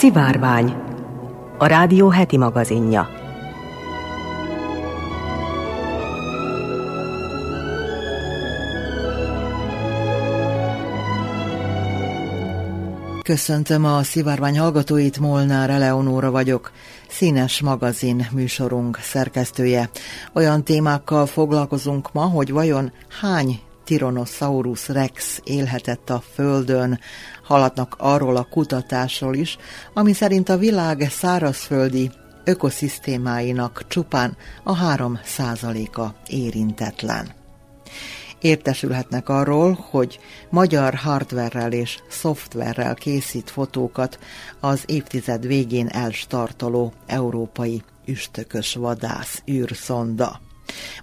Szivárvány, a rádió heti magazinja. Köszöntöm a szivárvány hallgatóit, Molnár Eleonóra vagyok, színes magazin műsorunk szerkesztője. Olyan témákkal foglalkozunk ma, hogy vajon hány Tyrannosaurus rex élhetett a Földön, haladnak arról a kutatásról is, ami szerint a világ szárazföldi ökoszisztémáinak csupán a 3 százaléka érintetlen. Értesülhetnek arról, hogy magyar hardverrel és szoftverrel készít fotókat az évtized végén elstartoló európai üstökös vadász űrszonda.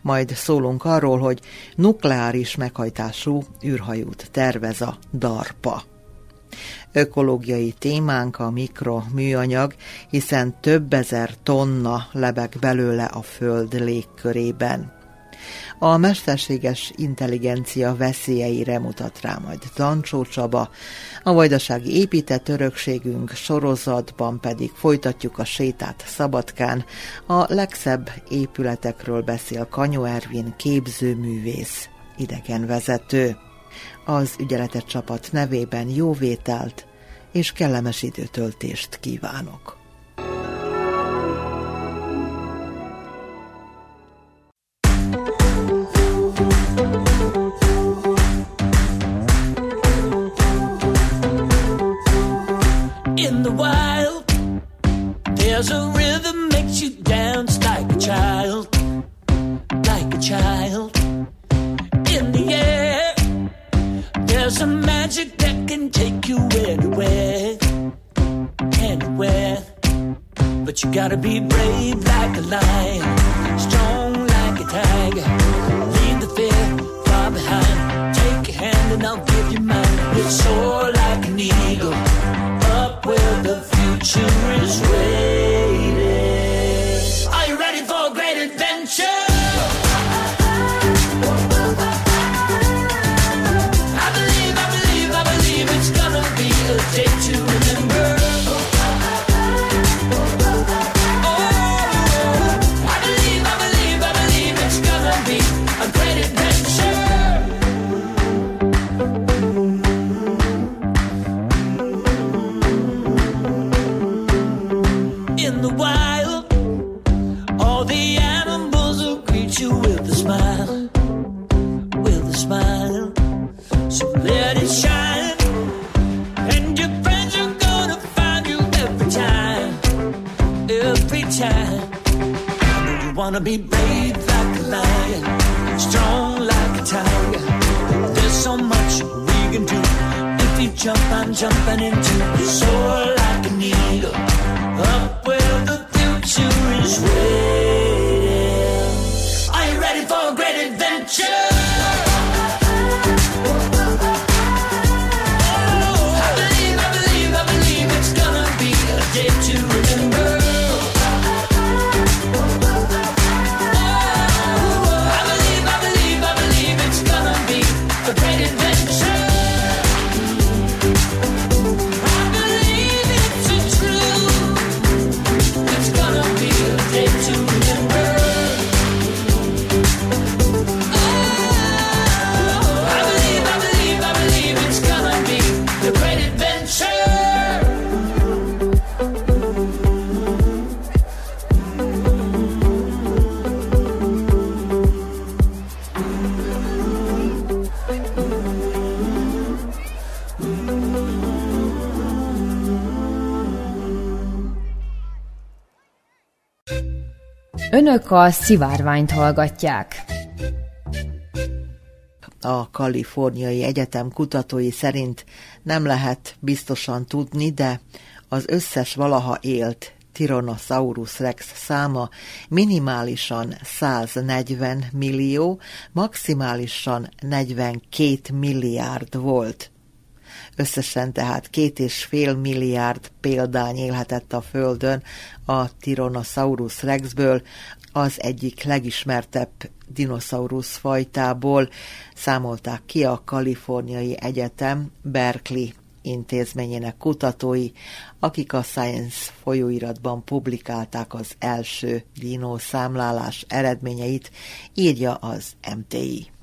Majd szólunk arról, hogy nukleáris meghajtású űrhajót tervez a DARPA. Ökológiai témánk a mikroműanyag, hiszen több ezer tonna lebeg belőle a Föld légkörében. A mesterséges intelligencia veszélyeire mutat rá majd Dancsó Csaba, a vajdasági épített örökségünk sorozatban pedig folytatjuk a sétát Szabadkán, a legszebb épületekről beszél Kanyó Ervin képzőművész, idegenvezető. Az ügyeletet csapat nevében jó vételt és kellemes időtöltést kívánok. Into the soul like an eagle up where the future is waiting. Are you ready for a great adventure? Önök a szivárványt hallgatják. A Kaliforniai Egyetem kutatói szerint nem lehet biztosan tudni, de az összes valaha élt Tyrannosaurus rex száma minimálisan 140 millió, maximálisan 42 milliárd volt. Összesen tehát két és fél milliárd példány élhetett a Földön a Tyrannosaurus rexből, az egyik legismertebb dinoszaurusz fajtából, számolták ki a Kaliforniai Egyetem Berkeley intézményének kutatói, akik a Science folyóiratban publikálták az első dino számlálás eredményeit, írja az MTI.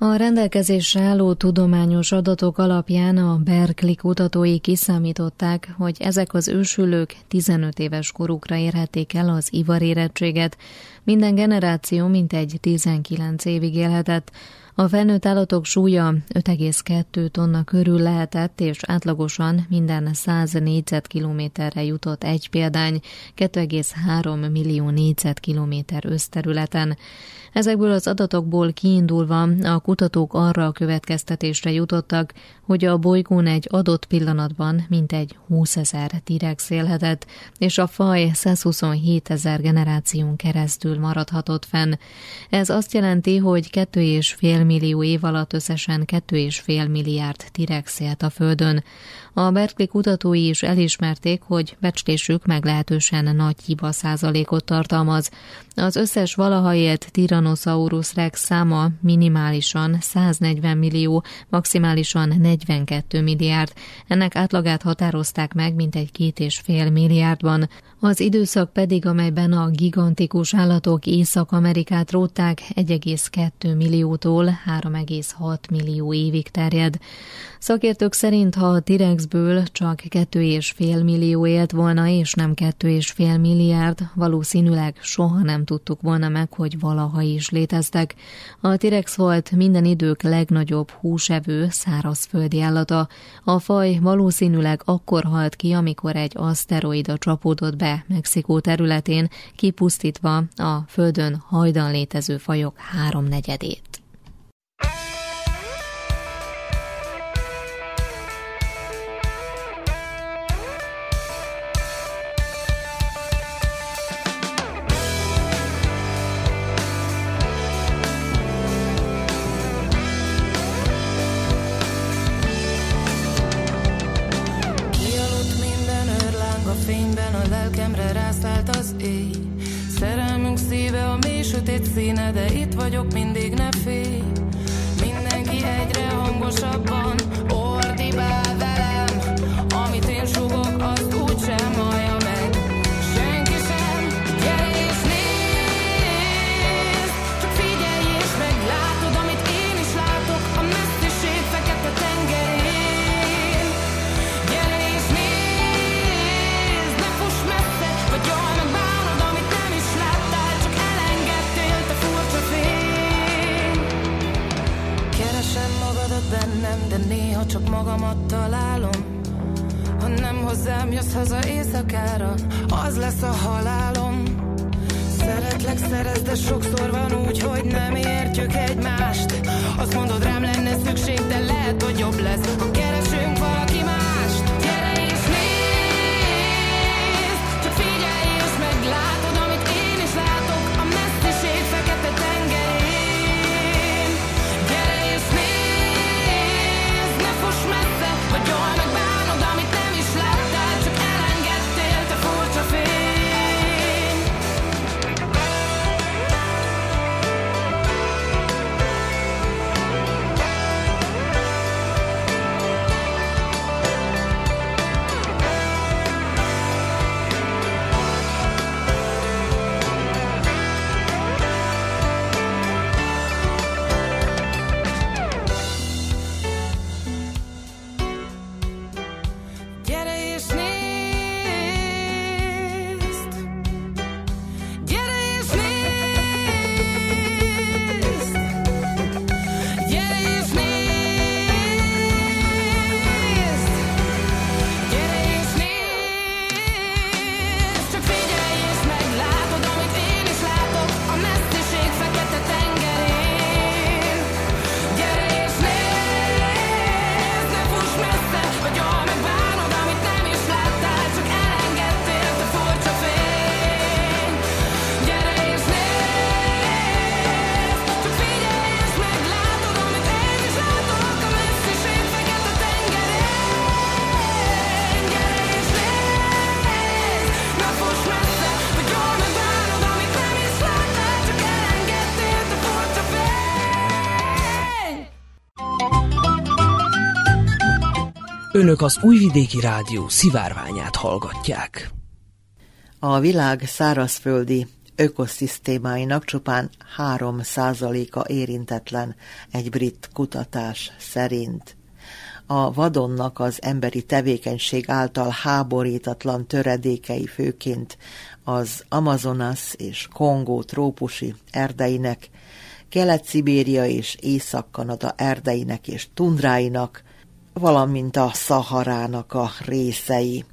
A rendelkezésre álló tudományos adatok alapján a Berkeley kutatói kiszámították, hogy ezek az ősülők 15 éves korukra érhették el az ivarérettséget, minden generáció mintegy 19 évig élhetett, a felnőtt állatok súlya 5,2 tonna körül lehetett, és átlagosan minden 100 négyzetkilométerre jutott egy példány 2,3 millió négyzetkilométer összterületen. Ezekből az adatokból kiindulva a kutatók arra a következtetésre jutottak, hogy a bolygón egy adott pillanatban mintegy 20 ezer T-rex élhetett, és a faj 127 ezer generáción keresztül maradhatott fenn. Ez azt jelenti, hogy 2,5 millió év alatt összesen 2,5 milliárd T-rex élt a Földön. A Berkeley kutatói is elismerték, hogy becslésük meglehetősen nagy hiba százalékot tartalmaz. Az összes valaha élt Tyrannosaurus rex száma minimálisan 140 millió, maximálisan 42 milliárd. Ennek átlagát határozták meg mintegy két és fél milliárdban. Az időszak pedig, amelyben a gigantikus állatok Észak-Amerikát rótták 1,2 milliótól 3,6 millió évig terjed. Szakértők szerint, ha a T-rexből csak 2,5 millió élt volna, és nem 2,5 milliárd, valószínűleg soha nem tudtuk volna meg, hogy valaha is léteztek. A T-rex volt minden idők legnagyobb húsevő szárazföldi állata. A faj valószínűleg akkor halt ki, amikor egy aszteroida csapódott be Mexikó területén, kipusztítva a Földön hajdan létező fajok háromnegyedét. Önök az Újvidéki Rádió szivárványát hallgatják. A világ szárazföldi ökoszisztémáinak csupán 3 a érintetlen egy brit kutatás szerint. A vadonnak az emberi tevékenység által háborítatlan töredékei főként az Amazonas és Kongó trópusi erdeinek, Kelet-Szibéria és Észak-Kanada erdeinek és tundráinak, valamint a Szaharának a részei.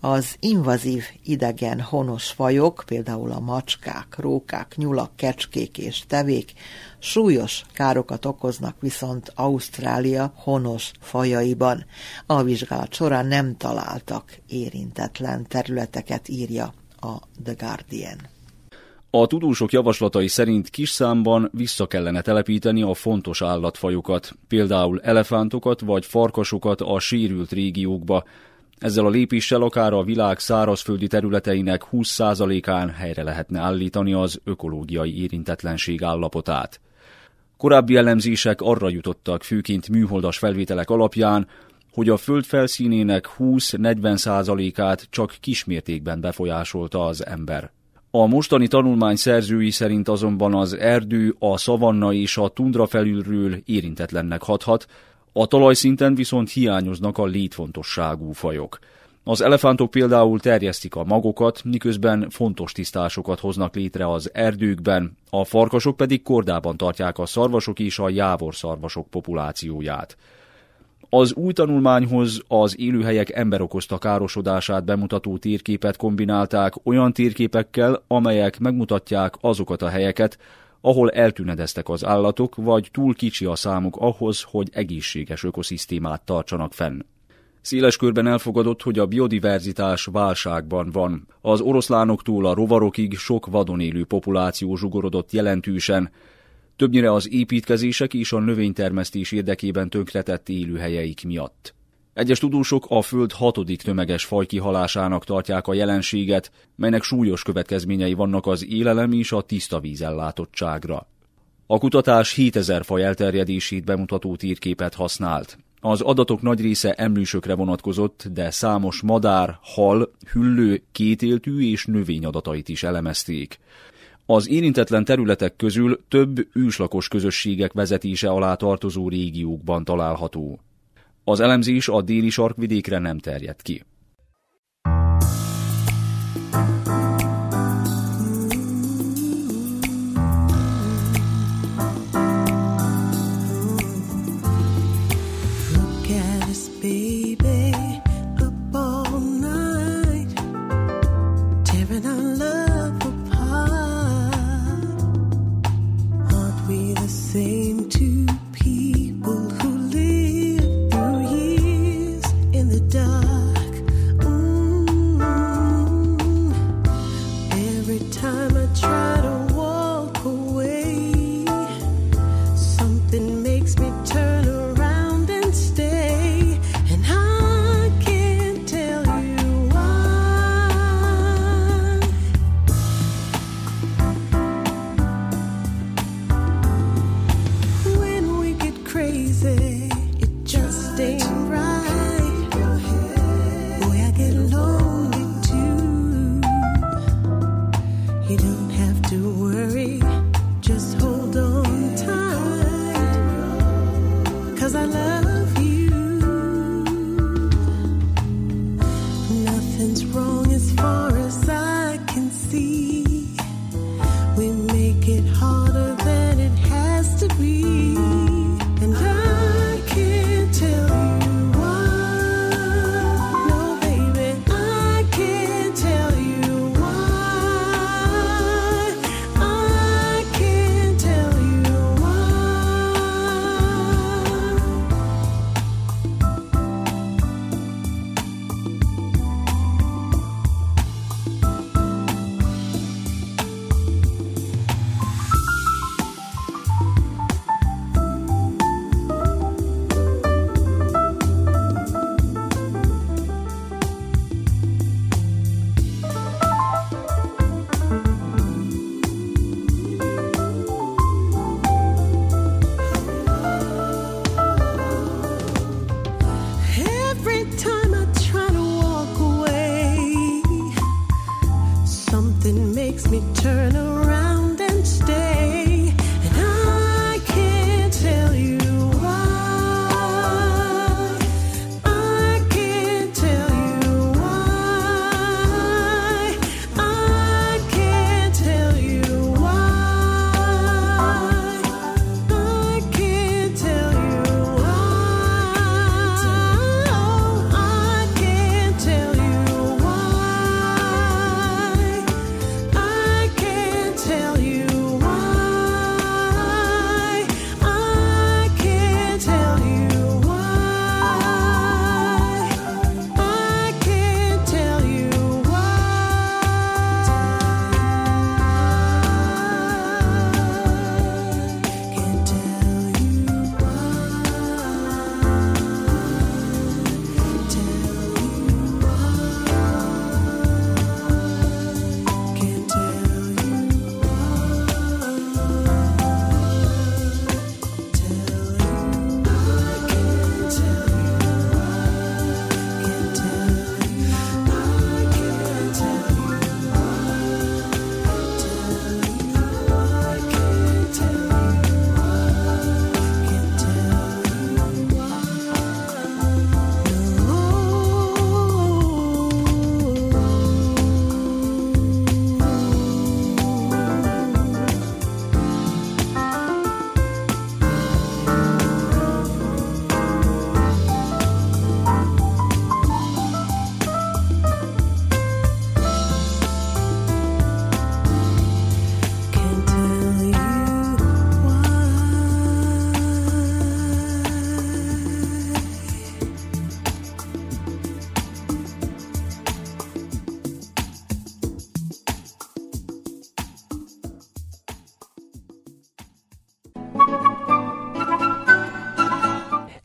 Az invazív idegen honos fajok, például a macskák, rókák, nyulak, kecskék és tevék súlyos károkat okoznak viszont Ausztrália honos fajaiban. A vizsgálat során nem találtak érintetlen területeket, írja a The Guardian. A tudósok javaslatai szerint kis számban vissza kellene telepíteni a fontos állatfajokat, például elefántokat vagy farkasokat a sérült régiókba. Ezzel a lépéssel akár a világ szárazföldi területeinek 20%-án helyre lehetne állítani az ökológiai érintetlenség állapotát. Korábbi elemzések arra jutottak főként műholdas felvételek alapján, hogy a föld felszínének 20-40%-át csak kismértékben befolyásolta az ember. A mostani tanulmány szerzői szerint azonban az erdő, a szavanna és a tundra felülről érintetlennek hathat, a talajszinten viszont hiányoznak a létfontosságú fajok. Az elefántok például terjesztik a magokat, miközben fontos tisztásokat hoznak létre az erdőkben, a farkasok pedig kordában tartják a szarvasok és a jávor szarvasok populációját. Az új tanulmányhoz az élőhelyek ember okozta károsodását bemutató térképet kombinálták olyan térképekkel, amelyek megmutatják azokat a helyeket, ahol eltűnedeztek az állatok, vagy túl kicsi a számuk ahhoz, hogy egészséges ökoszisztémát tartsanak fenn. Széles körben elfogadott, hogy a biodiverzitás válságban van. Az oroszlánoktól a rovarokig sok vadon élő populáció zsugorodott jelentősen, többnyire az építkezések és a növénytermesztés érdekében tönkretett élőhelyeik miatt. Egyes tudósok a Föld hatodik tömeges fajkihalásának tartják a jelenséget, melynek súlyos következményei vannak az élelem és a tiszta vízellátottságra. A kutatás 7000 faj elterjedését bemutató térképet használt. Az adatok nagy része emlősökre vonatkozott, de számos madár, hal, hüllő, kétéltű és növényadatait is elemezték. Az érintetlen területek közül több őslakos közösségek vezetése alá tartozó régiókban található. Az elemzés a déli sarkvidékre nem terjed ki.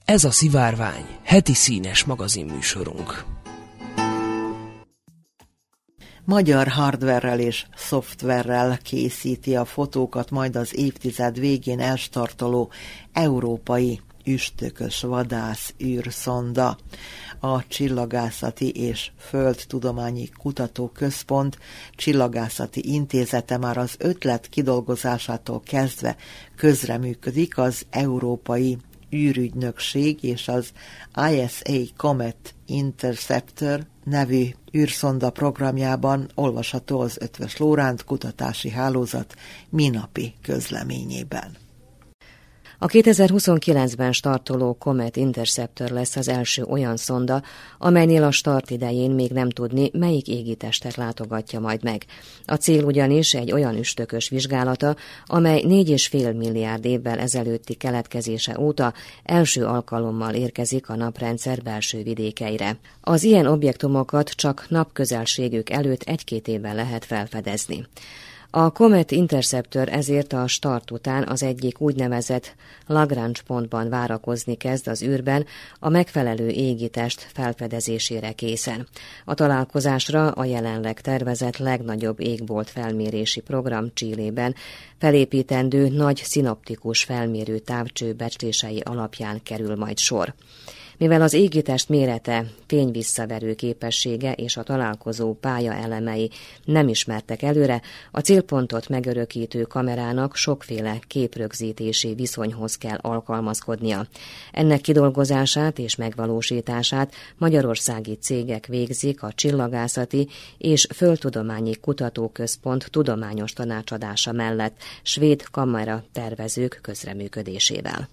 Ez a Szivárvány, heti színes magazinműsorunk. Magyar hardverrel és szoftverrel készíti a fotókat majd az évtized végén elstartoló európai üstökös vadász űrszonda. A Csillagászati és Földtudományi Kutatóközpont Csillagászati Intézete már az ötlet kidolgozásától kezdve közreműködik az európai űrügynökség és az ISA Comet Interceptor nevű űrszonda programjában olvasható az Ötves Lóránt kutatási hálózat minapi közleményében. A 2029-ben startoló Comet Interceptor lesz az első olyan szonda, amelynél a start idején még nem tudni, melyik égitestet látogatja majd meg. A cél ugyanis egy olyan üstökös vizsgálata, amely 4,5 milliárd évvel ezelőtti keletkezése óta első alkalommal érkezik a naprendszer belső vidékeire. Az ilyen objektumokat csak napközelségük előtt egy-két évben lehet felfedezni. A Comet Interceptor ezért a start után az egyik úgynevezett Lagrange pontban várakozni kezd az űrben a megfelelő égitest felfedezésére készen. A találkozásra a jelenleg tervezett legnagyobb égbolt felmérési program Csillében felépítendő nagy szinoptikus felmérő távcső becslései alapján kerül majd sor. Mivel az égitest mérete, fényvisszaverő képessége és a találkozó pálya elemei nem ismertek előre, a célpontot megörökítő kamerának sokféle képrögzítési viszonyhoz kell alkalmazkodnia. Ennek kidolgozását és megvalósítását magyarországi cégek végzik a Csillagászati és Földtudományi Kutatóközpont tudományos tanácsadása mellett svéd kamera tervezők közreműködésével.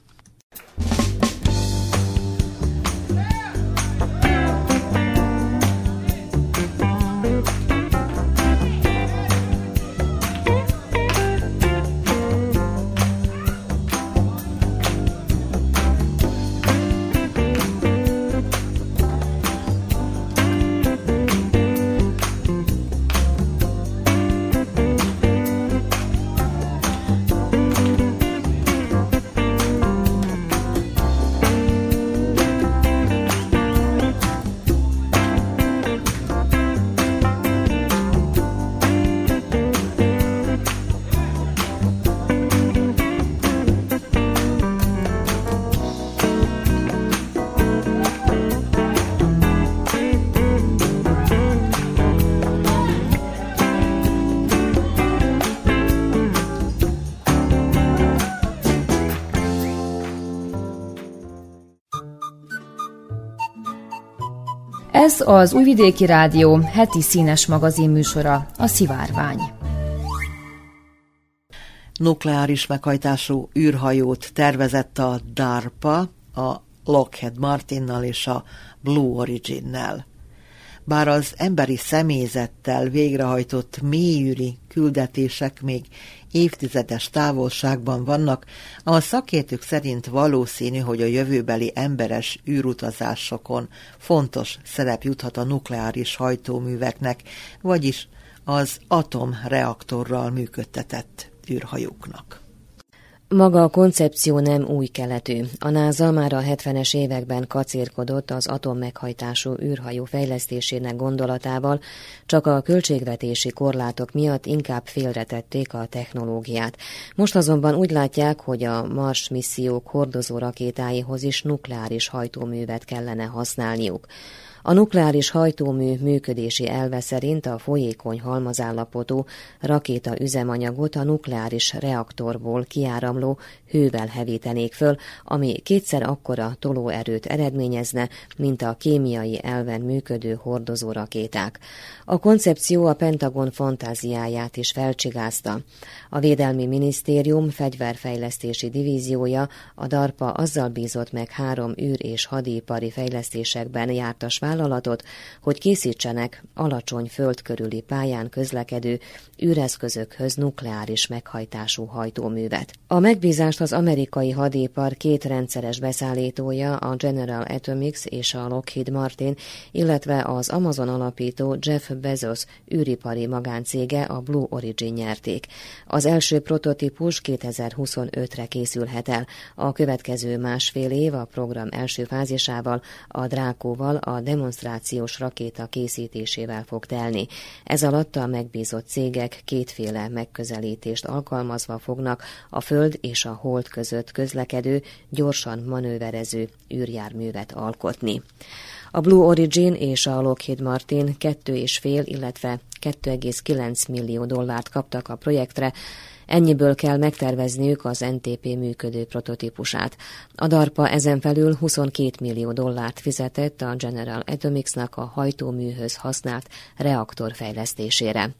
Ez az Újvidéki Rádió heti színes magazin műsora, a Szivárvány. Nukleáris meghajtású űrhajót tervezett a DARPA, a Lockheed Martinnal és a Blue Origin-nel. Bár az emberi személyzettel végrehajtott mélyűri küldetések még évtizedes távolságban vannak, a szakértők szerint valószínű, hogy a jövőbeli emberes űrutazásokon fontos szerep juthat a nukleáris hajtóműveknek, vagyis az atomreaktorral működtetett űrhajóknak. Maga a koncepció nem új keletű. A NASA már a 70-es években kacérkodott az atommeghajtású űrhajó fejlesztésének gondolatával, csak a költségvetési korlátok miatt inkább félretették a technológiát. Most azonban úgy látják, hogy a Mars missziók hordozó rakétáihoz is nukleáris hajtóművet kellene használniuk. A nukleáris hajtómű működési elve szerint a folyékony halmazállapotú rakéta üzemanyagot a nukleáris reaktorból kiáramló hővel hevítenék föl, ami kétszer akkora tolóerőt eredményezne, mint a kémiai elven működő hordozó rakéták. A koncepció a Pentagon fantáziáját is felcsigázta. A Védelmi Minisztérium fegyverfejlesztési divíziója a DARPA azzal bízott meg három űr- és hadipari fejlesztésekben jártas vállalatot, hogy készítsenek alacsony föld pályán közlekedő űreszközökhöz nukleáris meghajtású hajtóművet. A megbízást az amerikai hadipar két rendszeres beszállítója, a General Atomics és a Lockheed Martin, illetve az Amazon alapító Jeff Bezos űripari magáncége a Blue Origin nyerték. Az első prototípus 2025-re készülhet el. A következő másfél év a program első fázisával, a Drákóval, a demonstrációs rakéta készítésével fog telni. Ez alatt a megbízott cégek kétféle megközelítést alkalmazva fognak a Föld és a Hold között közlekedő, gyorsan manőverező űrjárművet alkotni. A Blue Origin és a Lockheed Martin 2,5, illetve 2,9 millió dollárt kaptak a projektre, Ennyibből kell megtervezniük az NTP működő prototípusát. A DARPA ezen felül 22 millió dollárt fizetett a General Atomicsnak a hajtóműhöz használt reaktor fejlesztésére.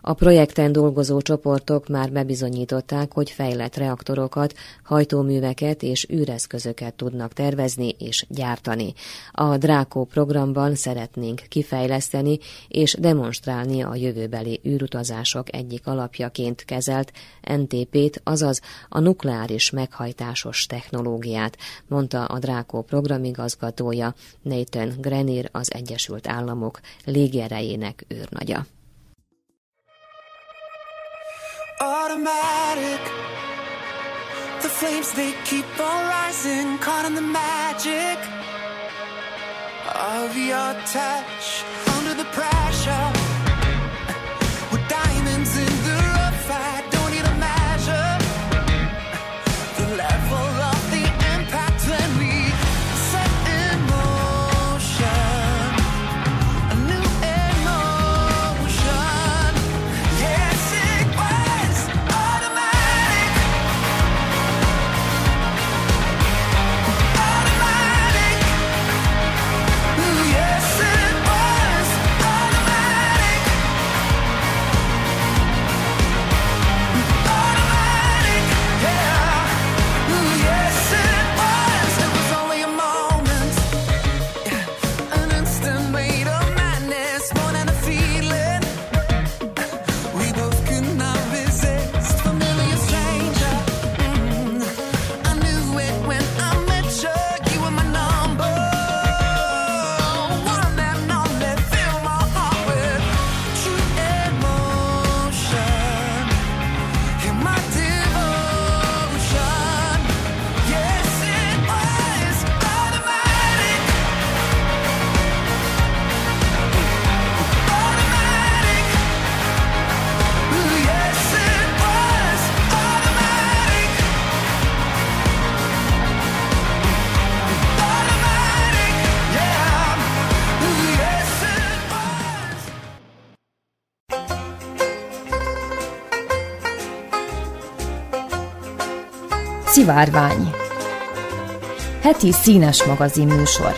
A projekten dolgozó csoportok már bebizonyították, hogy fejlett reaktorokat, hajtóműveket és űreszközöket tudnak tervezni és gyártani. A Dráko programban szeretnénk kifejleszteni és demonstrálni a jövőbeli űrutazások egyik alapjaként kezelt NTP-t, azaz a nukleáris meghajtásos technológiát, mondta a Dráko programigazgatója Nathan Grenier az Egyesült Államok légierejének őrnagya. Automatic. The flames they keep on rising Caught in the magic Of your touch. Under the pressure Szivárvány Heti színes magazin műsor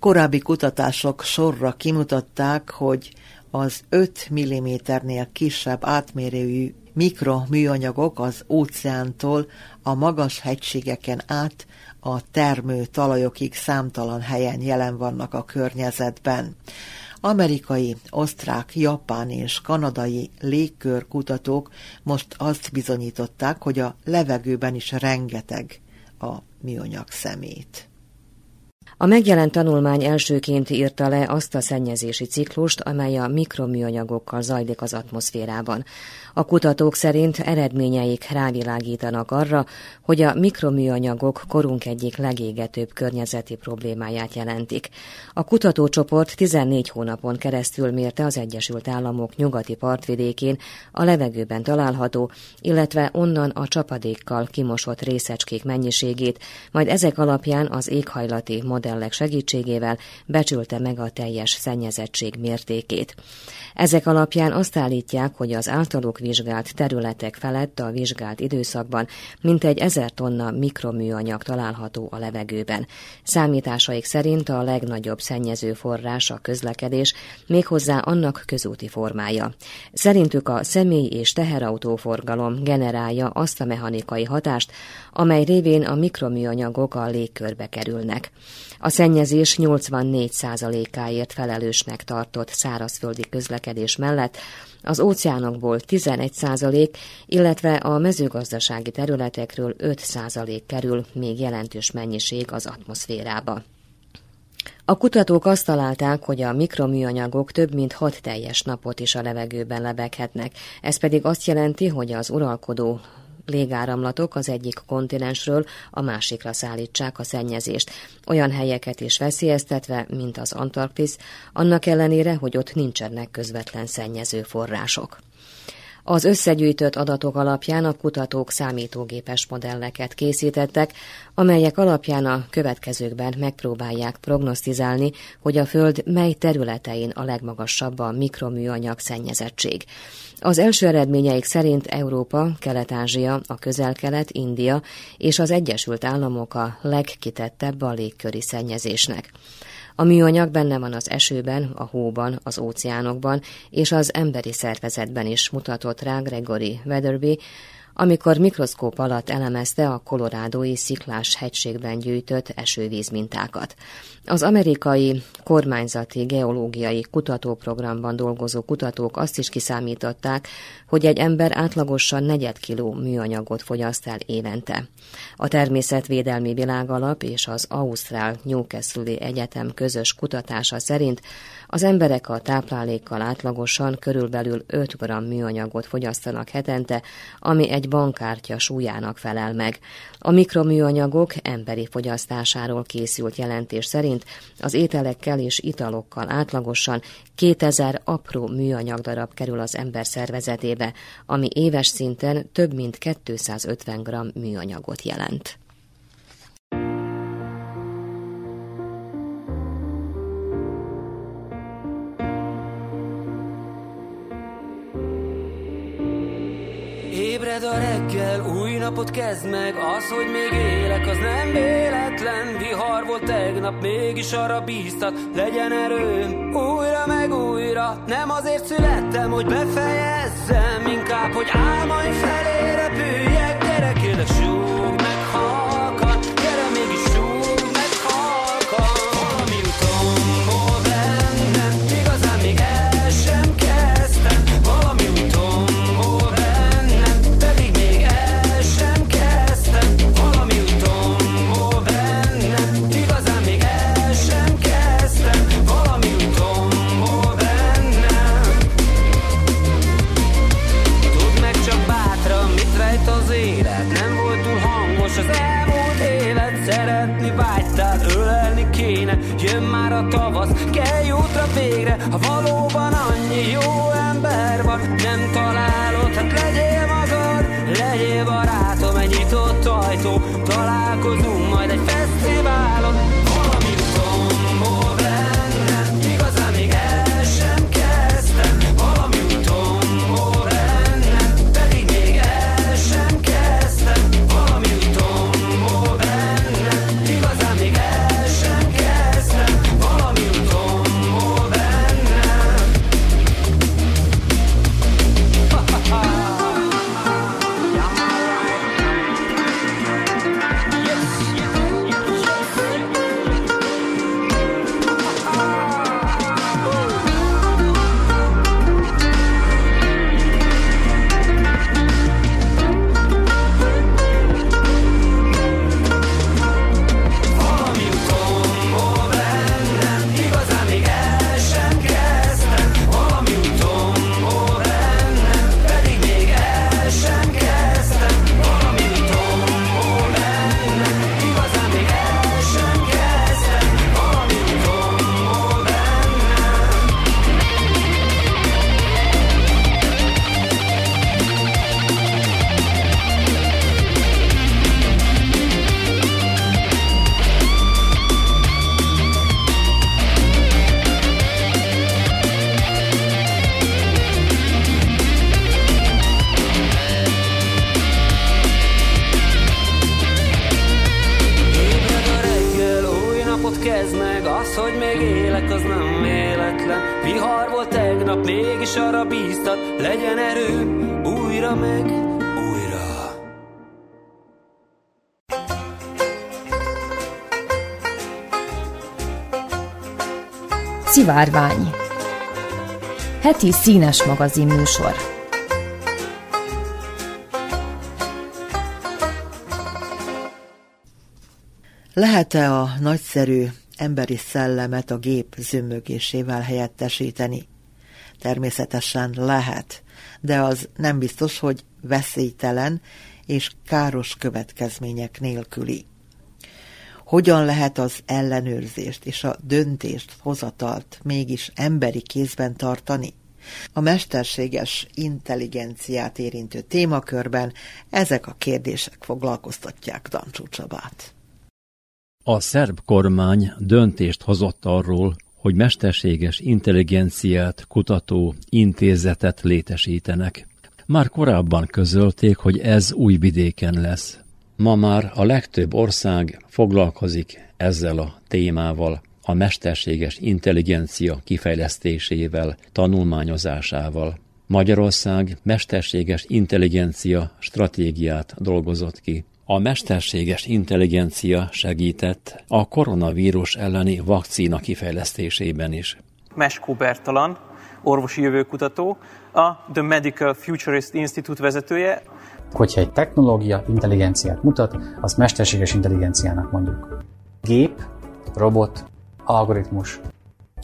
Korábbi kutatások sorra kimutatták, hogy az 5 mm-nél kisebb átmérőjű mikroműanyagok az óceántól a magas hegységeken át a termő talajokig számtalan helyen jelen vannak a környezetben. Amerikai, osztrák, japán és kanadai légkörkutatók most azt bizonyították, hogy a levegőben is rengeteg a műanyag szemét. A megjelent tanulmány elsőként írta le azt a szennyezési ciklust, amely a mikroműanyagokkal zajlik az atmoszférában. A kutatók szerint eredményeik rávilágítanak arra, hogy a mikroműanyagok korunk egyik legégetőbb környezeti problémáját jelentik. A kutatócsoport 14 hónapon keresztül mérte az Egyesült Államok nyugati partvidékén a levegőben található, illetve onnan a csapadékkal kimosott részecskék mennyiségét, majd ezek alapján az éghajlati modellek segítségével becsülte meg a teljes szennyezettség mértékét. Ezek alapján azt állítják, hogy az általuk vizsgált területek felett a vizsgált időszakban mintegy ezer tonna mikroműanyag található a levegőben. Számításaik szerint a legnagyobb szennyező forrás a közlekedés, méghozzá annak közúti formája. Szerintük a személy- és teherautóforgalom generálja azt a mechanikai hatást, amely révén a mikroműanyagok a légkörbe kerülnek. A szennyezés 84%-áért felelősnek tartott szárazföldi közlekedés mellett az óceánokból 11%, illetve a mezőgazdasági területekről 5% kerül még jelentős mennyiség az atmoszférába. A kutatók azt találták, hogy a mikroműanyagok több mint hat teljes napot is a levegőben lebeghetnek. Ez pedig azt jelenti, hogy az uralkodó légáramlatok az egyik kontinensről a másikra szállítsák a szennyezést, olyan helyeket is veszélyeztetve, mint az Antarktisz, annak ellenére, hogy ott nincsenek közvetlen szennyező források. Az összegyűjtött adatok alapján a kutatók számítógépes modelleket készítettek, amelyek alapján a következőkben megpróbálják prognosztizálni, hogy a Föld mely területein a legmagasabb a mikroműanyag szennyezettség. Az első eredményeik szerint Európa, Kelet-Ázsia, a közel-kelet, India és az Egyesült Államok a legkitettebb a légköri szennyezésnek. A műanyag benne van az esőben, a hóban, az óceánokban és az emberi szervezetben is mutatott rá Gregory Weatherby, amikor mikroszkóp alatt elemezte a kolorádói sziklás hegységben gyűjtött esővíz mintákat. Az amerikai kormányzati geológiai kutatóprogramban dolgozó kutatók azt is kiszámították, hogy egy ember átlagosan negyed kiló műanyagot fogyaszt el évente. A Természetvédelmi Világalap és az Ausztrál Newcastle Egyetem közös kutatása szerint az emberek a táplálékkal átlagosan körülbelül 5 g műanyagot fogyasztanak hetente, ami egy bankkártya súlyának felel meg. A mikroműanyagok emberi fogyasztásáról készült jelentés szerint az ételekkel és italokkal átlagosan 2000 apró műanyag darab kerül az ember szervezetébe, ami éves szinten több mint 250 g műanyagot jelent. Ébred a reggel, új napot kezd meg. Az, hogy még élek, az nem véletlen. Vihar volt tegnap, mégis arra bíztat Legyen erőm, újra meg újra Nem azért születtem, hogy befejezzem Szivárvány Heti színes magazin műsor Lehet-e a nagyszerű emberi szellemet a gép zömmögésével helyettesíteni? Természetesen lehet, de az nem biztos, hogy veszélytelen és káros következmények nélküli. Hogyan lehet az ellenőrzést és a döntést, hozatalt mégis emberi kézben tartani? A mesterséges intelligenciát érintő témakörben ezek a kérdések foglalkoztatják Dancsú Csabát. A szerb kormány döntést hozott arról, hogy mesterséges intelligenciát kutató intézetet létesítenek. Már korábban közölték, hogy ez új vidéken lesz. Ma már a legtöbb ország foglalkozik ezzel a témával, a mesterséges intelligencia kifejlesztésével, tanulmányozásával. Magyarország mesterséges intelligencia stratégiát dolgozott ki. A mesterséges intelligencia segített a koronavírus elleni vakcína kifejlesztésében is. Meskó Bertalan, orvosi jövőkutató, a The Medical Futurist Institute vezetője. Hogyha egy technológia intelligenciát mutat, azt mesterséges intelligenciának mondjuk. Gép, robot, algoritmus.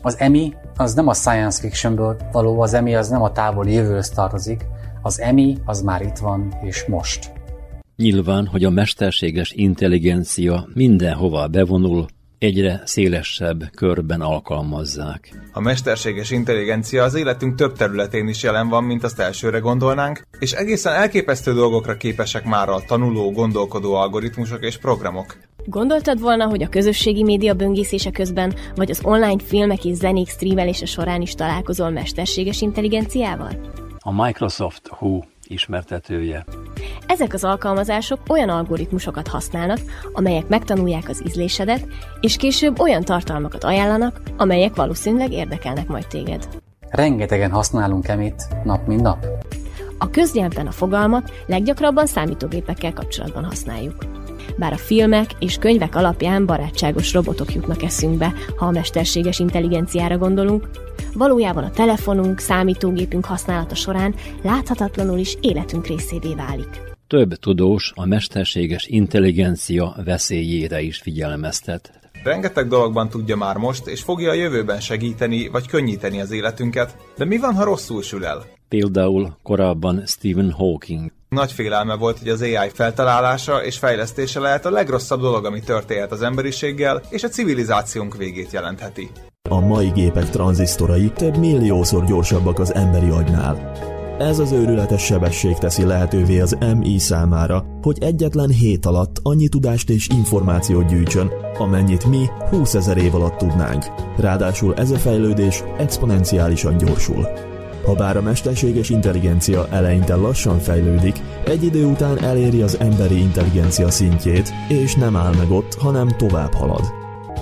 Az EMI az nem a science fictionből való, az EMI az nem a távoli jövőhöz tartozik, az EMI az már itt van és most. Nyilván, hogy a mesterséges intelligencia mindenhova bevonul, egyre szélesebb körben alkalmazzák. A mesterséges intelligencia az életünk több területén is jelen van, mint azt elsőre gondolnánk, és egészen elképesztő dolgokra képesek már a tanuló, gondolkodó algoritmusok és programok. Gondoltad volna, hogy a közösségi média böngészése közben, vagy az online filmek és zenék streamelése során is találkozol mesterséges intelligenciával? A Microsoft Who ismertetője. Ezek az alkalmazások olyan algoritmusokat használnak, amelyek megtanulják az ízlésedet, és később olyan tartalmakat ajánlanak, amelyek valószínűleg érdekelnek majd téged. Rengetegen használunk emit nap mint nap. A köznyelvben a fogalmat leggyakrabban számítógépekkel kapcsolatban használjuk. Bár a filmek és könyvek alapján barátságos robotok jutnak eszünkbe, ha a mesterséges intelligenciára gondolunk, valójában a telefonunk, számítógépünk használata során láthatatlanul is életünk részévé válik. Több tudós a mesterséges intelligencia veszélyére is figyelmeztet. Rengeteg dologban tudja már most, és fogja a jövőben segíteni vagy könnyíteni az életünket, de mi van, ha rosszul sül el? Például korábban Stephen Hawking. Nagy félelme volt, hogy az AI feltalálása és fejlesztése lehet a legrosszabb dolog, ami történhet az emberiséggel, és a civilizációnk végét jelentheti. A mai gépek tranzisztorai több milliószor gyorsabbak az emberi agynál. Ez az őrületes sebesség teszi lehetővé az MI számára, hogy egyetlen hét alatt annyi tudást és információt gyűjtsön, amennyit mi 20 ezer év alatt tudnánk. Ráadásul ez a fejlődés exponenciálisan gyorsul. Habár a mesterséges intelligencia eleinte lassan fejlődik, egy idő után eléri az emberi intelligencia szintjét, és nem áll meg ott, hanem tovább halad.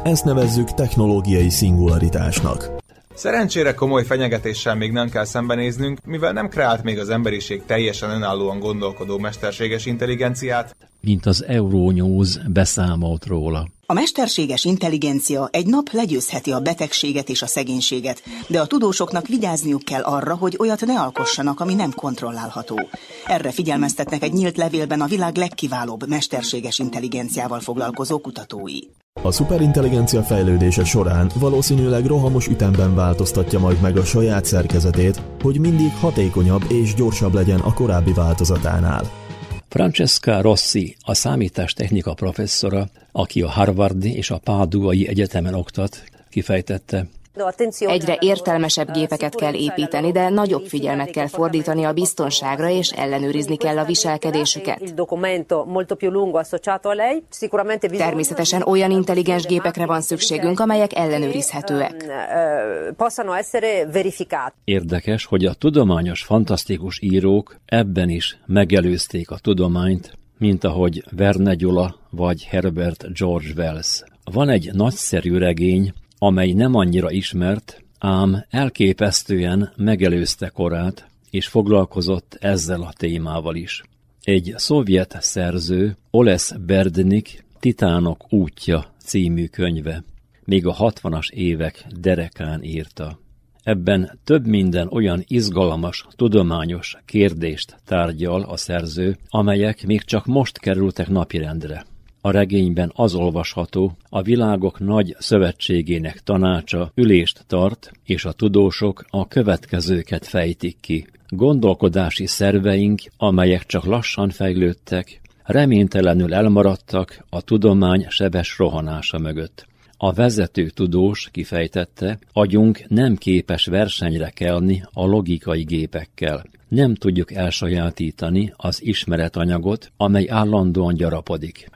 Ezt nevezzük technológiai szingularitásnak. Szerencsére komoly fenyegetéssel még nem kell szembenéznünk, mivel nem kreált még az emberiség teljesen önállóan gondolkodó mesterséges intelligenciát. Mint az Euronews beszámolt róla. A mesterséges intelligencia egy nap legyőzheti a betegséget és a szegénységet, de a tudósoknak vigyázniuk kell arra, hogy olyat ne alkossanak, ami nem kontrollálható. Erre figyelmeztetnek egy nyílt levélben a világ legkiválóbb mesterséges intelligenciával foglalkozó kutatói. A szuperintelligencia fejlődése során valószínűleg rohamos ütemben változtatja majd meg a saját szerkezetét, hogy mindig hatékonyabb és gyorsabb legyen a korábbi változatánál. Francesca Rossi, a számítástechnika professzora, aki a Harvardi és a Páduai Egyetemen oktat, kifejtette, Egyre értelmesebb gépeket kell építeni, de nagyobb figyelmet kell fordítani a biztonságra, és ellenőrizni kell a viselkedésüket. Természetesen olyan intelligens gépekre van szükségünk, amelyek ellenőrizhetőek. Érdekes, hogy a tudományos fantasztikus írók ebben is megelőzték a tudományt, mint ahogy Verne Gyula vagy Herbert George Wells. Van egy nagyszerű regény, amely nem annyira ismert, ám elképesztően megelőzte korát, és foglalkozott ezzel a témával is. Egy szovjet szerző, Oles Berdnik Titánok útja című könyve, még a hatvanas évek derekán írta. Ebben több minden olyan izgalmas, tudományos kérdést tárgyal a szerző, amelyek még csak most kerültek napirendre. A regényben az olvasható, a világok nagy szövetségének tanácsa ülést tart, és a tudósok a következőket fejtik ki. Gondolkodási szerveink, amelyek csak lassan fejlődtek, reménytelenül elmaradtak a tudomány sebes rohanása mögött. A vezető tudós kifejtette, agyunk nem képes versenyre kelni a logikai gépekkel. Nem tudjuk elsajátítani az ismeretanyagot, amely állandóan gyarapodik.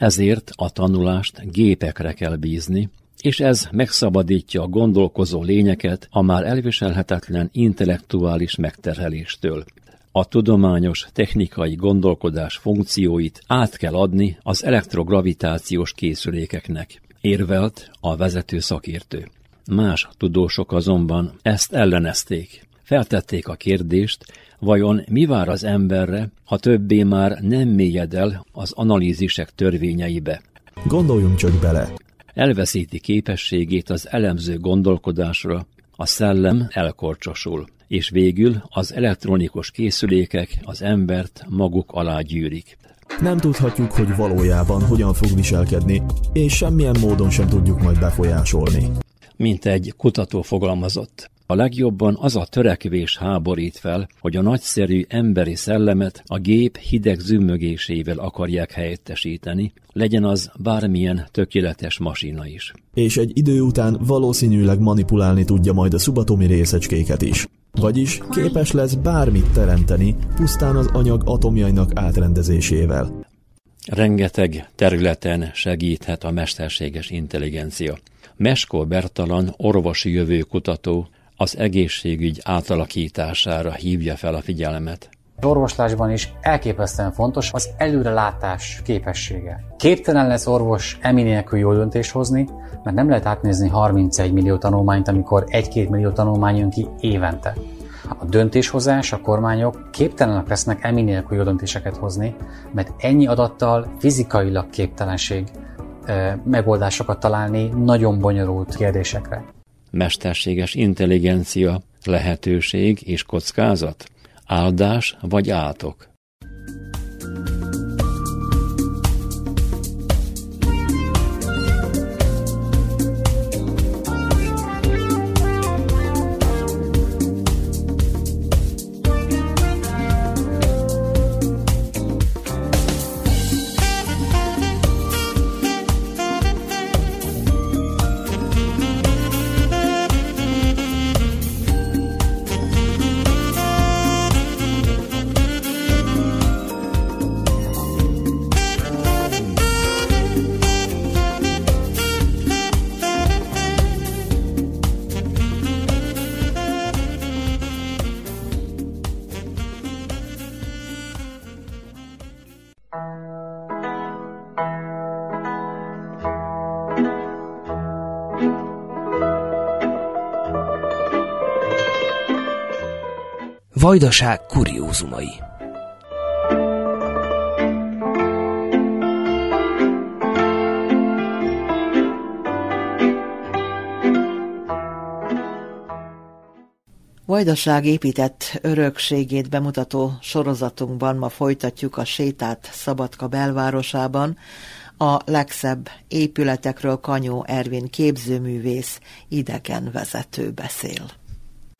Ezért a tanulást gépekre kell bízni, és ez megszabadítja a gondolkozó lényeket a már elviselhetetlen intellektuális megterheléstől. A tudományos technikai gondolkodás funkcióit át kell adni az elektrogravitációs készülékeknek, érvelt a vezető szakértő. Más tudósok azonban ezt ellenezték. Feltették a kérdést, vajon mi vár az emberre, ha többé már nem mélyed el az analízisek törvényeibe. Gondoljunk csak bele. Elveszíti képességét az elemző gondolkodásra, a szellem elkorcsosul, és végül az elektronikus készülékek az embert maguk alá gyűrik. Nem tudhatjuk, hogy valójában hogyan fog viselkedni, és semmilyen módon sem tudjuk majd befolyásolni. Mint egy kutató fogalmazott. A legjobban az a törekvés háborít fel, hogy a nagyszerű emberi szellemet a gép hideg zümmögésével akarják helyettesíteni, legyen az bármilyen tökéletes masina is. És egy idő után valószínűleg manipulálni tudja majd a szubatomi részecskéket is. Vagyis képes lesz bármit teremteni, pusztán az anyag atomjainak átrendezésével. Rengeteg területen segíthet a mesterséges intelligencia. Meskó Bertalan orvosi jövőkutató az egészségügy átalakítására hívja fel a figyelmet. Az orvoslásban is elképesztően fontos az előrelátás képessége. Képtelen lesz orvos emi nélkül döntést hozni, mert nem lehet átnézni 31 millió tanulmányt, amikor 1-2 millió tanulmány jön ki évente. A döntéshozás, a kormányok képtelenek lesznek emi jó döntéseket hozni, mert ennyi adattal fizikailag képtelenség megoldásokat találni nagyon bonyolult kérdésekre. Mesterséges intelligencia, lehetőség és kockázat, áldás vagy átok. Vajdaság kuriózumai Vajdaság épített örökségét bemutató sorozatunkban ma folytatjuk a sétát Szabadka belvárosában. A legszebb épületekről Kanyó Ervin képzőművész idegen vezető beszél.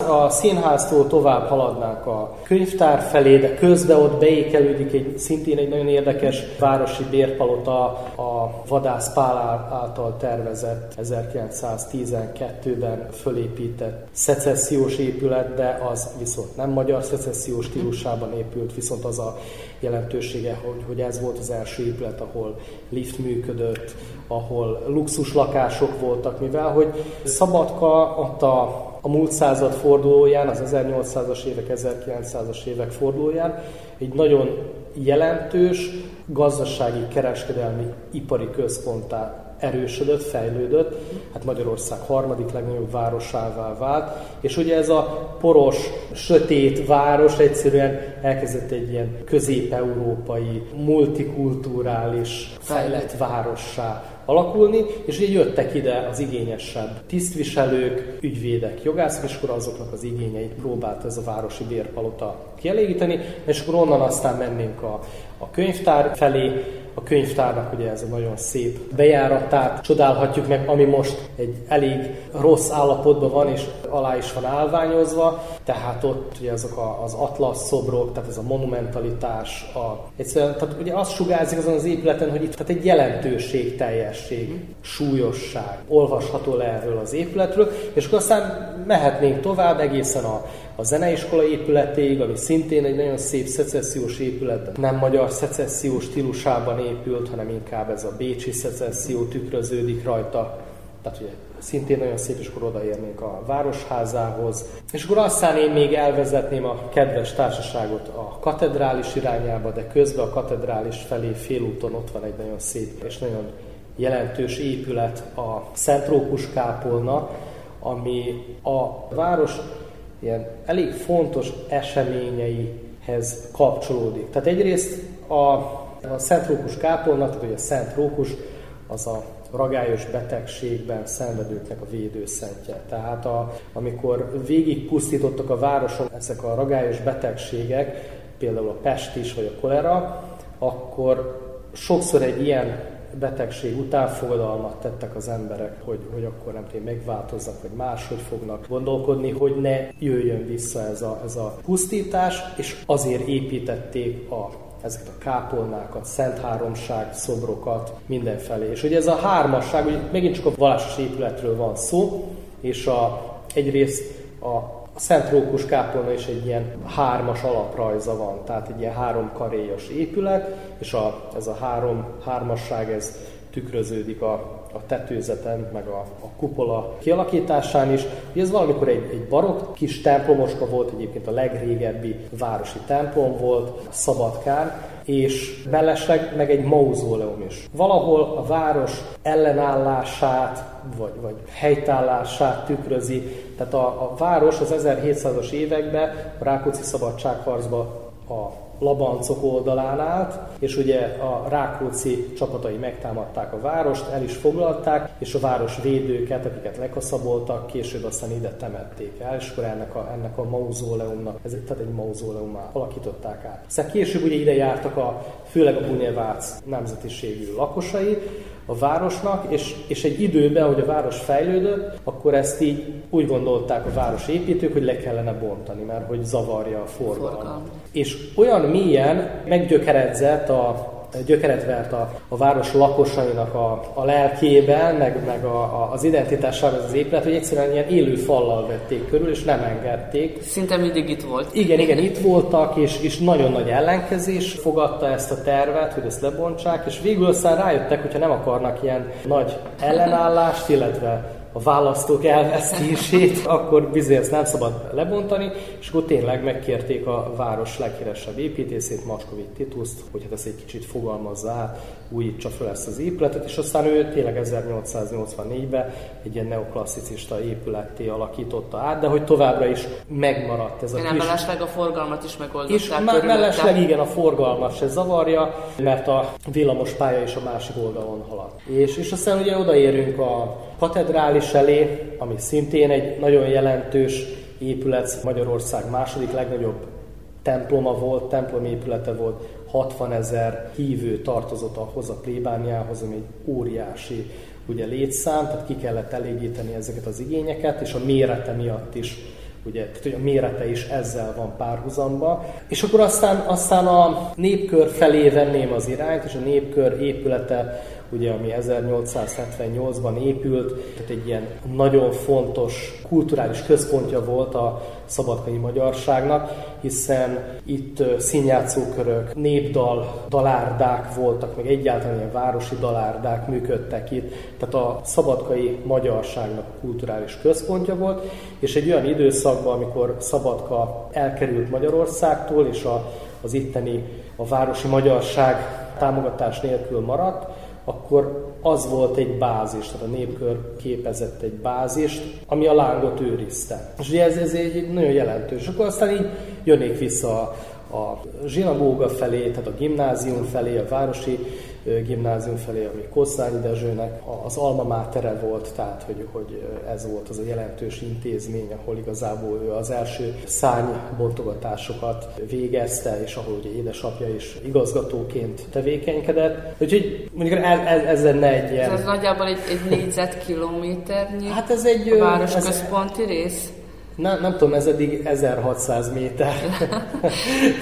A színháztól tovább haladnánk a könyvtár felé, de közben ott beékelődik egy szintén egy nagyon érdekes városi bérpalota, a Vadász Pál által tervezett 1912-ben fölépített szecessziós épület, de az viszont nem magyar szecessziós stílusában épült, viszont az a jelentősége, hogy, hogy ez volt az első épület, ahol lift működött, ahol luxus lakások voltak, mivel hogy Szabadka ott a a múlt század fordulóján, az 1800-as évek, 1900-as évek fordulóján egy nagyon jelentős gazdasági, kereskedelmi, ipari központtá erősödött, fejlődött, hát Magyarország harmadik legnagyobb városává vált, és ugye ez a poros, sötét város egyszerűen elkezdett egy ilyen közép-európai, multikulturális, fejlett várossá alakulni, és ugye jöttek ide az igényesebb tisztviselők, ügyvédek, jogászok, és akkor azoknak az igényeit próbált ez a városi bérpalota kielégíteni, és akkor onnan aztán mennénk a, a könyvtár felé, a könyvtárnak ugye ez a nagyon szép bejáratát csodálhatjuk meg, ami most egy elég rossz állapotban van, és alá is van állványozva, tehát ott ugye azok a, az atlasz szobrok, tehát ez a monumentalitás, a, egyszerűen, tehát ugye azt sugárzik azon az épületen, hogy itt tehát egy jelentőség, teljesség, súlyosság olvasható le erről az épületről, és akkor aztán mehetnénk tovább egészen a a zeneiskola épületéig, ami szintén egy nagyon szép szecessziós épület, nem magyar szecessziós stílusában épült, hanem inkább ez a bécsi szecesszió tükröződik rajta. Tehát ugye szintén nagyon szép, és akkor odaérnénk a városházához. És akkor aztán én még elvezetném a kedves társaságot a katedrális irányába, de közben a katedrális felé félúton ott van egy nagyon szép és nagyon jelentős épület, a Szent Rókus kápolna, ami a város ilyen elég fontos eseményeihez kapcsolódik. Tehát egyrészt a, a Szent Rókus kápolna, tehát hogy a Szent Rókus az a ragályos betegségben szenvedőknek a védőszentje. Tehát a, amikor végig pusztítottak a városon ezek a ragályos betegségek, például a pestis vagy a kolera, akkor sokszor egy ilyen betegség után fogadalmat tettek az emberek, hogy, hogy akkor nem tudom, megváltoznak, vagy máshogy fognak gondolkodni, hogy ne jöjjön vissza ez a, ez a pusztítás, és azért építették a ezeket a kápolnákat, Szent Háromság szobrokat mindenfelé. És ugye ez a hármasság, ugye megint csak a vallásos épületről van szó, és a, egyrészt a a Szent Rókus kápolna is egy ilyen hármas alaprajza van, tehát egy ilyen három karéjas épület, és a, ez a három hármasság ez tükröződik a, a tetőzeten, meg a, a kupola kialakításán is. Ugye ez valamikor egy, egy barokk kis templomoska volt, egyébként a legrégebbi városi templom volt, a Szabadkán, és mellesleg meg egy mauzóleum is. Valahol a város ellenállását, vagy, vagy helytállását tükrözi. Tehát a, a város az 1700-as években a Rákóczi szabadságharcban a Labancok oldalán állt, és ugye a Rákóczi csapatai megtámadták a várost, el is foglalták, és a város védőket, akiket lekaszaboltak, később aztán ide temették el, és akkor ennek a, ennek a mauzóleumnak, ez, tehát egy mauzóleumá alakították át. Aztán később ugye ide jártak a, főleg a Bunevác nemzetiségű lakosai, a városnak, és, és egy időben, hogy a város fejlődött, akkor ezt így úgy gondolták a város építők, hogy le kellene bontani, mert hogy zavarja a forgalmat. És olyan mélyen meggyökeredzett a, gyökeret vert a, a város lakosainak a, a lelkében, meg, meg a, a, az identitásában ez az épület, hogy egyszerűen ilyen élő fallal vették körül, és nem engedték. Szinte mindig itt volt. Igen, igen, itt voltak, és, és nagyon nagy ellenkezés fogadta ezt a tervet, hogy ezt lebontsák, és végül aztán rájöttek, hogyha nem akarnak ilyen nagy ellenállást, illetve a választók elvesztését, akkor bizony ezt nem szabad lebontani, és akkor tényleg megkérték a város leghíresebb építészét, Maskovit Tituszt, hogy hát ezt egy kicsit fogalmazza át, újítsa fel ezt az épületet, és aztán ő tényleg 1884-ben egy ilyen neoklasszicista épületté alakította át, de hogy továbbra is megmaradt ez a igen, kis... mellesleg a forgalmat is megoldották. És már mellesleg igen, a forgalmat se zavarja, mert a villamos pálya is a másik oldalon halad. És, és aztán ugye odaérünk a katedrális elé, ami szintén egy nagyon jelentős épület, Magyarország második legnagyobb temploma volt, templom épülete volt, 60 ezer hívő tartozott ahhoz a plébániához, ami egy óriási ugye, létszám, tehát ki kellett elégíteni ezeket az igényeket, és a mérete miatt is ugye, tehát, hogy a mérete is ezzel van párhuzamba. És akkor aztán, aztán a népkör felé venném az irányt, és a népkör épülete ugye, ami 1878-ban épült, tehát egy ilyen nagyon fontos kulturális központja volt a szabadkai magyarságnak, hiszen itt színjátszókörök, népdal, dalárdák voltak, meg egyáltalán ilyen városi dalárdák működtek itt, tehát a szabadkai magyarságnak kulturális központja volt, és egy olyan időszakban, amikor Szabadka elkerült Magyarországtól, és a, az itteni a városi magyarság támogatás nélkül maradt, akkor az volt egy bázis, tehát a népkör képezett egy bázist, ami a lángot őrizte. És ugye ez, ez egy nagyon jelentős. Akkor aztán így jönnék vissza a, a zsinagóga felé, tehát a gimnázium felé, a városi gimnázium felé, ami Kosszányi Dezsőnek az alma mátere volt, tehát hogy, hogy ez volt az a jelentős intézmény, ahol igazából ő az első szárnybontogatásokat végezte, és ahol ugye édesapja is igazgatóként tevékenykedett. Úgyhogy mondjuk ez, ez, ez lenne egy ilyen... Ez nagyjából egy, egy négyzetkilométernyi hát ez egy, a városközponti rész? Nem, nem tudom, ez eddig 1600 méter,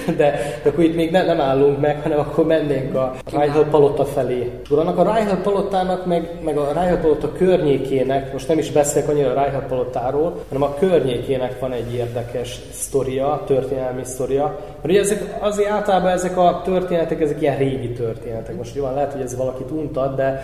de, de akkor itt még ne, nem állunk meg, hanem akkor mennénk a Reihel palota felé. Annak a Reihel palotának, meg, meg a Reihel palota környékének, most nem is beszélek annyira a Reihel palotáról, hanem a környékének van egy érdekes sztoria, történelmi sztoria. Mert ugye ezek, azért általában ezek a történetek, ezek ilyen régi történetek. Most jó, lehet, hogy ez valakit untat, de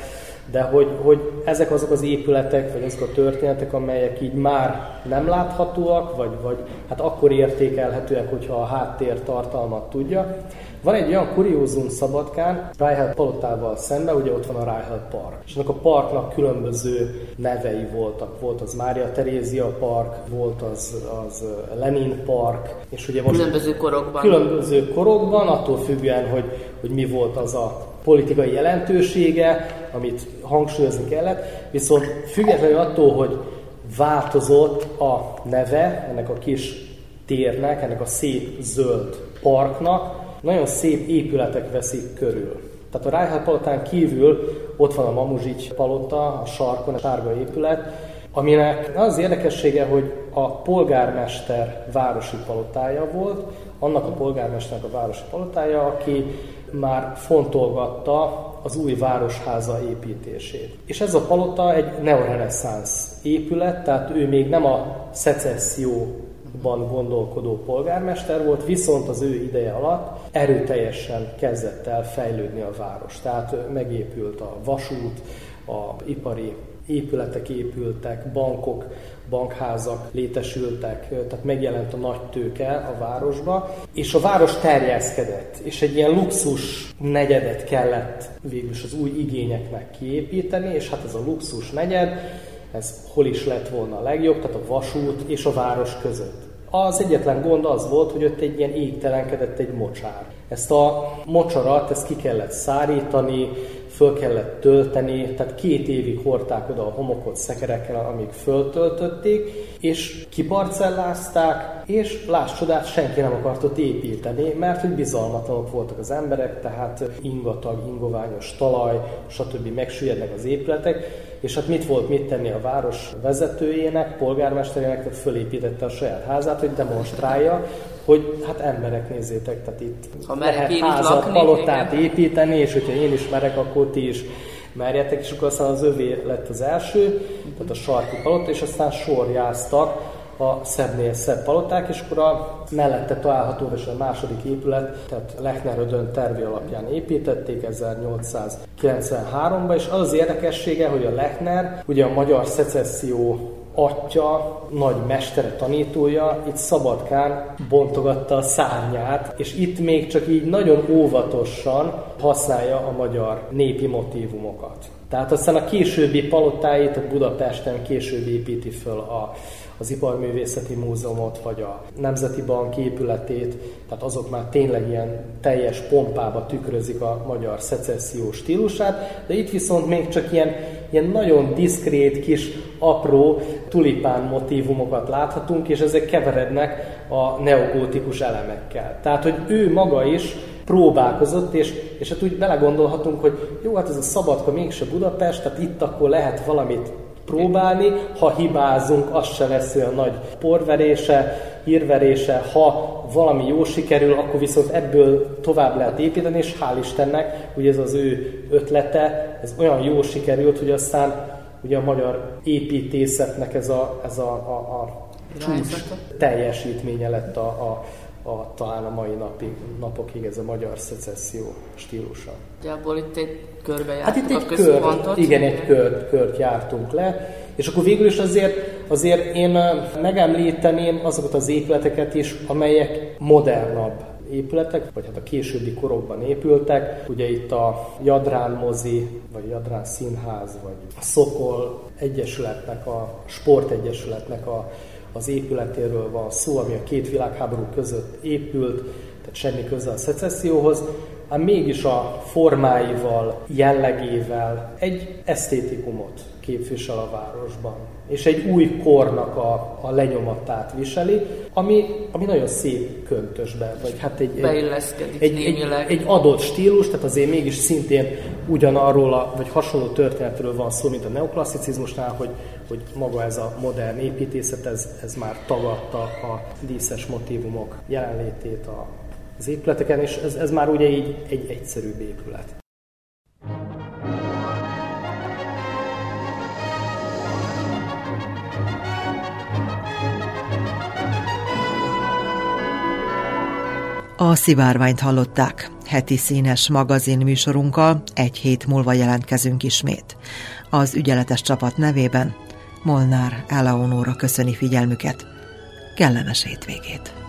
de hogy, hogy ezek azok az épületek, vagy azok a történetek, amelyek így már nem láthatóak, vagy, vagy hát akkor értékelhetőek, hogyha a háttér tartalmat tudja. Van egy olyan kuriózum Szabadkán, Rájhel palotával szemben, ugye ott van a Rájhel Park. És ennek a parknak különböző nevei voltak. Volt az Mária Terézia Park, volt az, az Lenin Park, és ugye most különböző korokban. Különböző korokban, attól függően, hogy, hogy mi volt az a politikai jelentősége, amit hangsúlyozni kellett, viszont függetlenül attól, hogy változott a neve ennek a kis térnek, ennek a szép zöld parknak, nagyon szép épületek veszik körül. Tehát a Rájhát palotán kívül ott van a Mamuzsics palota, a sarkon, a sárga épület, aminek az érdekessége, hogy a polgármester városi palotája volt, annak a polgármesternek a városi palotája, aki már fontolgatta az új városháza építését. És ez a palota egy neoreneszánsz épület, tehát ő még nem a szecesszióban gondolkodó polgármester volt, viszont az ő ideje alatt erőteljesen kezdett el fejlődni a város. Tehát megépült a vasút, a ipari épületek épültek, bankok, bankházak létesültek, tehát megjelent a nagy tőke a városba, és a város terjeszkedett, és egy ilyen luxus negyedet kellett végülis az új igényeknek kiépíteni, és hát ez a luxus negyed, ez hol is lett volna a legjobb, tehát a vasút és a város között. Az egyetlen gond az volt, hogy ott egy ilyen égtelenkedett egy mocsár. Ezt a mocsarat, ezt ki kellett szárítani, föl kellett tölteni, tehát két évig hordták oda a homokot szekerekkel, amíg föltöltötték, és kiparcellázták, és láss csodát, senki nem akart ott építeni, mert hogy bizalmatlanok voltak az emberek, tehát ingatag, ingoványos talaj, stb. megsüllyednek az épületek, és hát mit volt mit tenni a város vezetőjének, polgármesterének, tehát fölépítette a saját házát, hogy demonstrálja, hogy hát emberek nézzétek, tehát itt ha lehet házat, lakni, palotát igen. építeni, és hogyha én is merek, akkor ti is merjetek, és akkor aztán az övé lett az első, tehát a sarki palota, és aztán sorjáztak a szebbnél szebb paloták, és akkor a mellette található, és a második épület, tehát Lechner Ödön tervi alapján építették 1893-ban, és az az érdekessége, hogy a Lechner, ugye a magyar szecesszió atya, nagy mestere, tanítója itt Szabadkán bontogatta a szárnyát, és itt még csak így nagyon óvatosan használja a magyar népi motívumokat. Tehát aztán a későbbi palotáit a Budapesten később építi föl a az Iparművészeti Múzeumot, vagy a Nemzeti Bank épületét, tehát azok már tényleg ilyen teljes pompába tükrözik a magyar szecesszió stílusát, de itt viszont még csak ilyen, ilyen nagyon diszkrét, kis, apró tulipán motívumokat láthatunk, és ezek keverednek a neogótikus elemekkel. Tehát, hogy ő maga is próbálkozott, és, és hát úgy belegondolhatunk, hogy jó, hát ez a Szabadka mégse Budapest, tehát itt akkor lehet valamit próbálni, ha hibázunk, az se lesz olyan nagy porverése, hírverése, ha valami jó sikerül, akkor viszont ebből tovább lehet építeni, és hál' Istennek, ugye ez az ő ötlete, ez olyan jó sikerült, hogy aztán ugye a magyar építészetnek ez a, ez a, a, a csúcs teljesítménye lett a, a a, talán a mai napig, napokig ez a magyar szecesszió stílusa. Nagyjából itt egy körbe jártunk hát itt egy a kört, igen, egy kört, kört jártunk le, és akkor végül is azért, azért én megemlíteném azokat az épületeket is, amelyek modernabb épületek, vagy hát a későbbi korokban épültek. Ugye itt a Jadrán mozi, vagy Jadrán színház, vagy a Szokol egyesületnek, a sportegyesületnek a, az épületéről van szó, ami a két világháború között épült, tehát semmi köze a szecesszióhoz, ám mégis a formáival, jellegével egy esztétikumot képvisel a városban. És egy új kornak a, a lenyomatát viseli, ami, ami nagyon szép köntösbe, vagy hát egy, egy, egy, egy, egy adott stílus, tehát azért mégis szintén ugyanarról, a, vagy hasonló történetről van szó, mint a neoklasszicizmusnál, hogy, hogy maga ez a modern építészet, ez, ez már tagadta a díszes motivumok jelenlétét a, az épületeken, és ez, ez már ugye így egy egyszerűbb épület. A szivárványt hallották. Heti színes magazin műsorunkkal egy hét múlva jelentkezünk ismét. Az ügyeletes csapat nevében Molnár Eleonóra köszöni figyelmüket. Kellemes hétvégét!